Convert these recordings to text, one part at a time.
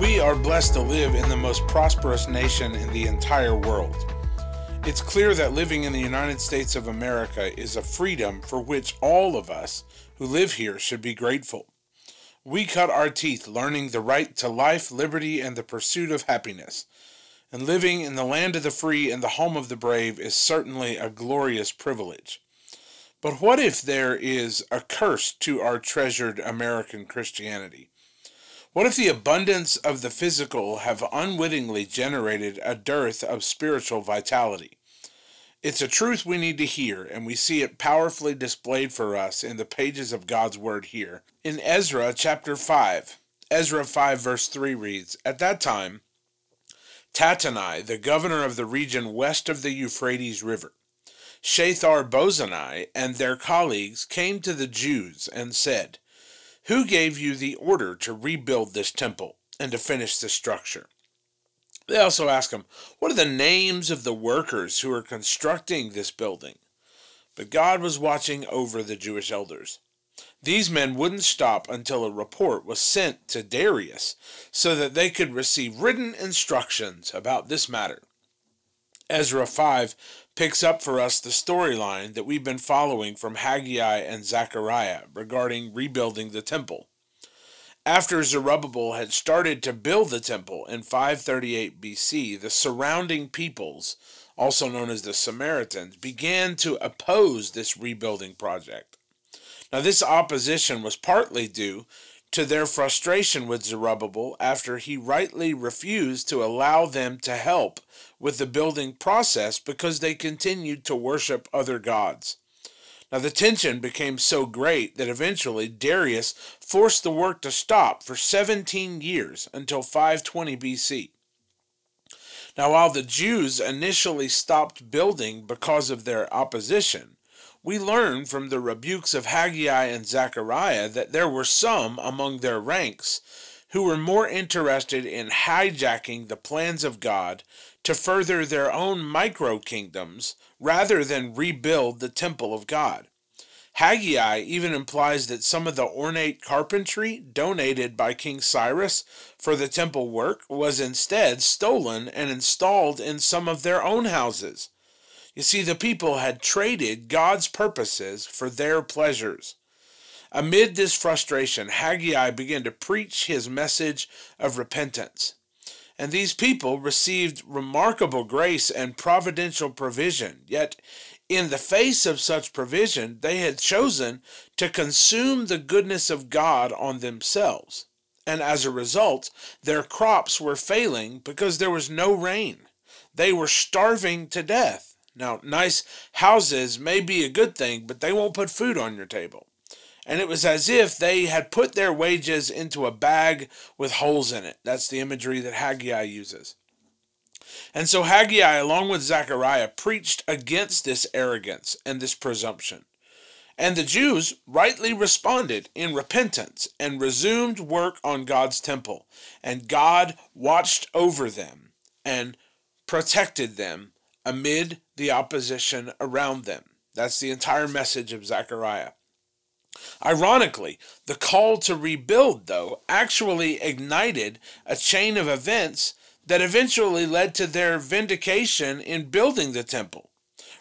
We are blessed to live in the most prosperous nation in the entire world. It's clear that living in the United States of America is a freedom for which all of us who live here should be grateful. We cut our teeth learning the right to life, liberty, and the pursuit of happiness. And living in the land of the free and the home of the brave is certainly a glorious privilege. But what if there is a curse to our treasured American Christianity? What if the abundance of the physical have unwittingly generated a dearth of spiritual vitality? It's a truth we need to hear, and we see it powerfully displayed for us in the pages of God's Word here. In Ezra chapter 5, Ezra 5 verse 3 reads, At that time, Tattenai, the governor of the region west of the Euphrates River, Shethar Bozenai, and their colleagues came to the Jews and said, who gave you the order to rebuild this temple and to finish this structure? They also ask him, What are the names of the workers who are constructing this building? But God was watching over the Jewish elders. These men wouldn't stop until a report was sent to Darius so that they could receive written instructions about this matter. Ezra 5 picks up for us the storyline that we've been following from Haggai and Zechariah regarding rebuilding the temple. After Zerubbabel had started to build the temple in 538 BC, the surrounding peoples, also known as the Samaritans, began to oppose this rebuilding project. Now, this opposition was partly due to their frustration with Zerubbabel after he rightly refused to allow them to help with the building process because they continued to worship other gods. Now, the tension became so great that eventually Darius forced the work to stop for 17 years until 520 BC. Now, while the Jews initially stopped building because of their opposition, we learn from the rebukes of Haggai and Zechariah that there were some among their ranks who were more interested in hijacking the plans of God to further their own micro kingdoms rather than rebuild the temple of God. Haggai even implies that some of the ornate carpentry donated by King Cyrus for the temple work was instead stolen and installed in some of their own houses. You see, the people had traded God's purposes for their pleasures. Amid this frustration, Haggai began to preach his message of repentance. And these people received remarkable grace and providential provision. Yet, in the face of such provision, they had chosen to consume the goodness of God on themselves. And as a result, their crops were failing because there was no rain. They were starving to death. Now, nice houses may be a good thing, but they won't put food on your table. And it was as if they had put their wages into a bag with holes in it. That's the imagery that Haggai uses. And so Haggai, along with Zechariah, preached against this arrogance and this presumption. And the Jews rightly responded in repentance and resumed work on God's temple. And God watched over them and protected them amid the opposition around them. That's the entire message of Zechariah. Ironically, the call to rebuild, though, actually ignited a chain of events that eventually led to their vindication in building the temple.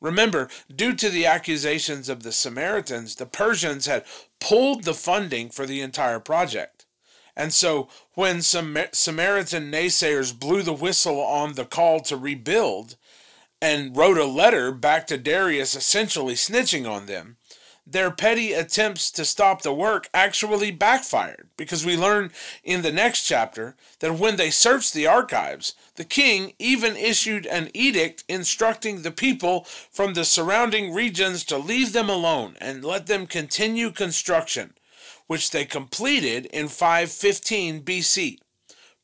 Remember, due to the accusations of the Samaritans, the Persians had pulled the funding for the entire project. And so, when some Samaritan naysayers blew the whistle on the call to rebuild, and wrote a letter back to Darius essentially snitching on them, their petty attempts to stop the work actually backfired because we learn in the next chapter that when they searched the archives, the king even issued an edict instructing the people from the surrounding regions to leave them alone and let them continue construction, which they completed in 515 BC,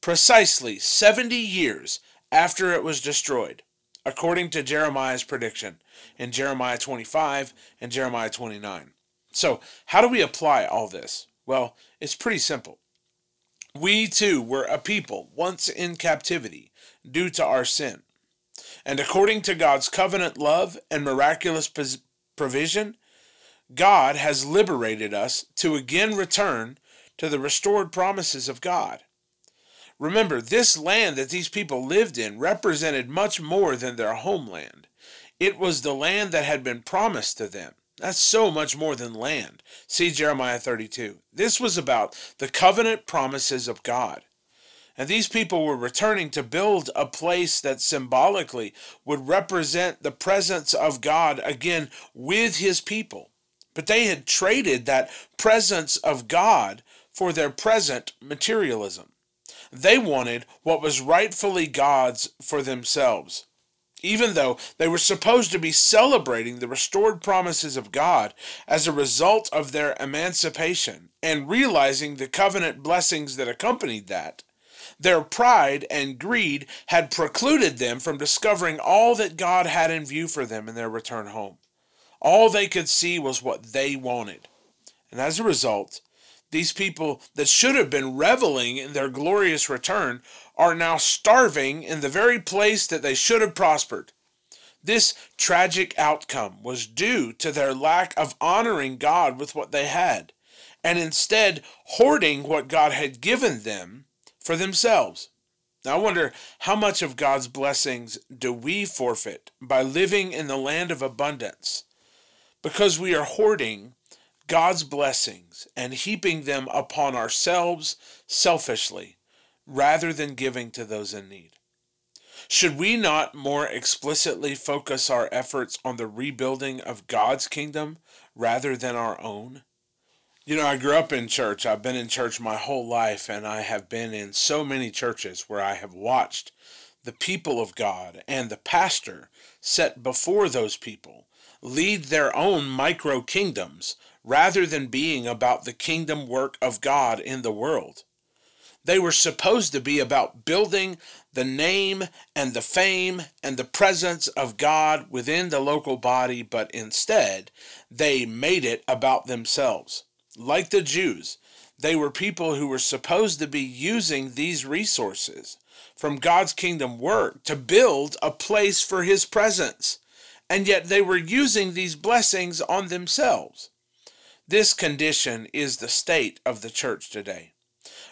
precisely 70 years after it was destroyed, according to Jeremiah's prediction in Jeremiah 25 and Jeremiah 29. So, how do we apply all this? Well, it's pretty simple. We too were a people once in captivity due to our sin. And according to God's covenant love and miraculous provision, God has liberated us to again return to the restored promises of God. Remember, this land that these people lived in represented much more than their homeland. It was the land that had been promised to them. That's so much more than land. See Jeremiah 32. This was about the covenant promises of God. And these people were returning to build a place that symbolically would represent the presence of God again with his people. But they had traded that presence of God for their present materialism. They wanted what was rightfully God's for themselves even though they were supposed to be celebrating the restored promises of God as a result of their emancipation and realizing the covenant blessings that accompanied that, their pride and greed had precluded them from discovering all that God had in view for them in their return home. All they could see was what they wanted. And as a result, these people that should have been reveling in their glorious return are now starving in the very place that they should have prospered. This tragic outcome was due to their lack of honoring God with what they had, and instead hoarding what God had given them for themselves. Now, I wonder how much of God's blessings do we forfeit by living in the land of abundance because we are hoarding God's blessings and heaping them upon ourselves selfishly rather than giving to those in need? Should we not more explicitly focus our efforts on the rebuilding of God's kingdom rather than our own? You know, I grew up in church. I've been in church my whole life, and I have been in so many churches where I have watched the people of God and the pastor set before those people lead their own micro kingdoms rather than being about the kingdom work of God in the world. They were supposed to be about building the name and the fame and the presence of God within the local body, but instead they made it about themselves. Like the Jews, they were people who were supposed to be using these resources from God's kingdom work to build a place for his presence. And yet they were using these blessings on themselves. This condition is the state of the church today.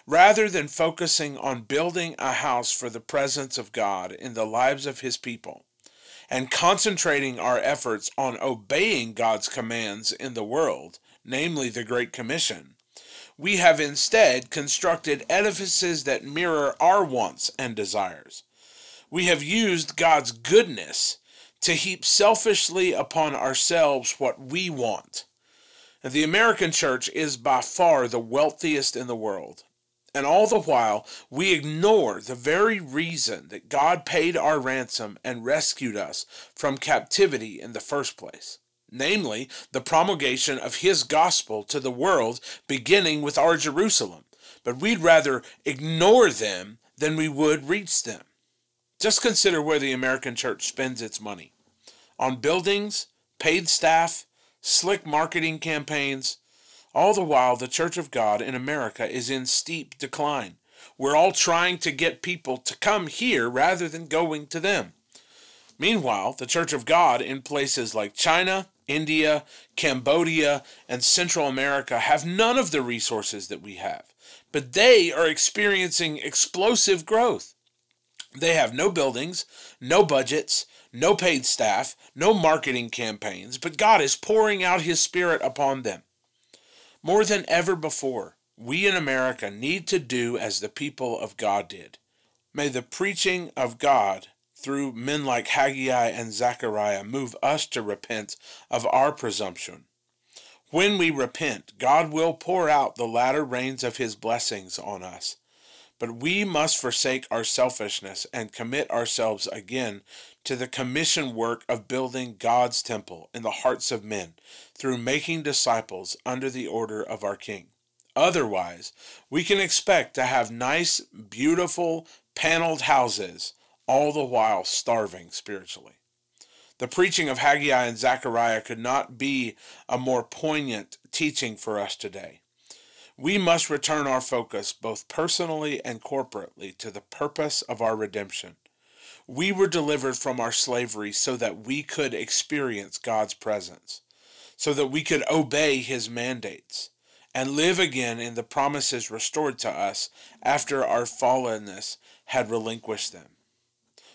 Rather than focusing on building a house for the presence of God in the lives of His people and concentrating our efforts on obeying God's commands in the world, namely the Great Commission, we have instead constructed edifices that mirror our wants and desires. We have used God's goodness to heap selfishly upon ourselves what we want the American church is by far the wealthiest in the world. And all the while, we ignore the very reason that God paid our ransom and rescued us from captivity in the first place namely, the promulgation of His gospel to the world, beginning with our Jerusalem. But we'd rather ignore them than we would reach them. Just consider where the American church spends its money on buildings, paid staff, slick marketing campaigns. All the while, the Church of God in America is in steep decline. We're all trying to get people to come here rather than going to them. Meanwhile, the Church of God in places like China, India, Cambodia, and Central America have none of the resources that we have, but they are experiencing explosive growth. They have no buildings, no budgets, no paid staff, no marketing campaigns, but God is pouring out His Spirit upon them. More than ever before, we in America need to do as the people of God did. May the preaching of God through men like Haggai and Zechariah move us to repent of our presumption. When we repent, God will pour out the latter rains of His blessings on us. But we must forsake our selfishness and commit ourselves again to the commission work of building God's temple in the hearts of men through making disciples under the order of our King. Otherwise, we can expect to have nice, beautiful, paneled houses all the while starving spiritually. The preaching of Haggai and Zechariah could not be a more poignant teaching for us today. We must return our focus, both personally and corporately, to the purpose of our redemption. We were delivered from our slavery so that we could experience God's presence, so that we could obey His mandates, and live again in the promises restored to us after our fallenness had relinquished them.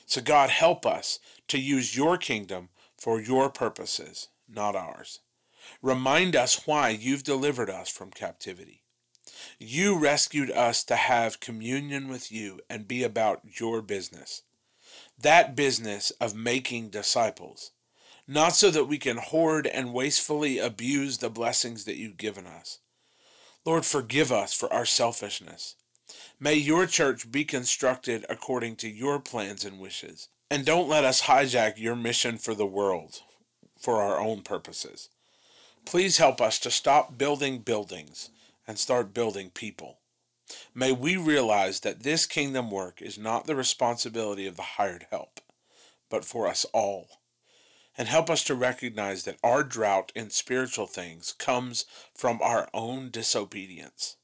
So, God, help us to use your kingdom for your purposes, not ours. Remind us why you've delivered us from captivity. You rescued us to have communion with you and be about your business. That business of making disciples, not so that we can hoard and wastefully abuse the blessings that you've given us. Lord, forgive us for our selfishness. May your church be constructed according to your plans and wishes. And don't let us hijack your mission for the world for our own purposes. Please help us to stop building buildings and start building people. May we realize that this kingdom work is not the responsibility of the hired help, but for us all. And help us to recognize that our drought in spiritual things comes from our own disobedience.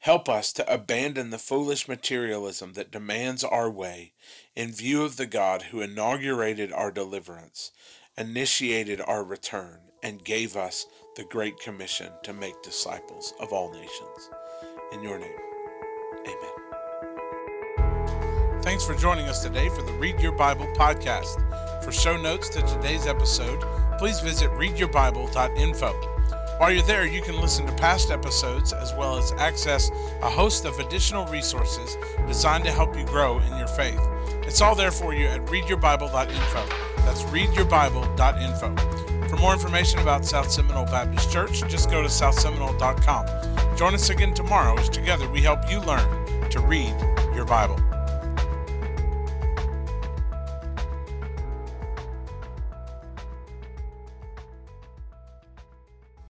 Help us to abandon the foolish materialism that demands our way in view of the God who inaugurated our deliverance, initiated our return, and gave us the Great Commission to make disciples of all nations. In your name, amen. Thanks for joining us today for the Read Your Bible podcast. For show notes to today's episode, please visit readyourbible.info. While you're there, you can listen to past episodes as well as access a host of additional resources designed to help you grow in your faith. It's all there for you at readyourbible.info. That's readyourbible.info. For more information about South Seminole Baptist Church, just go to southseminole.com. Join us again tomorrow as together we help you learn to read your Bible.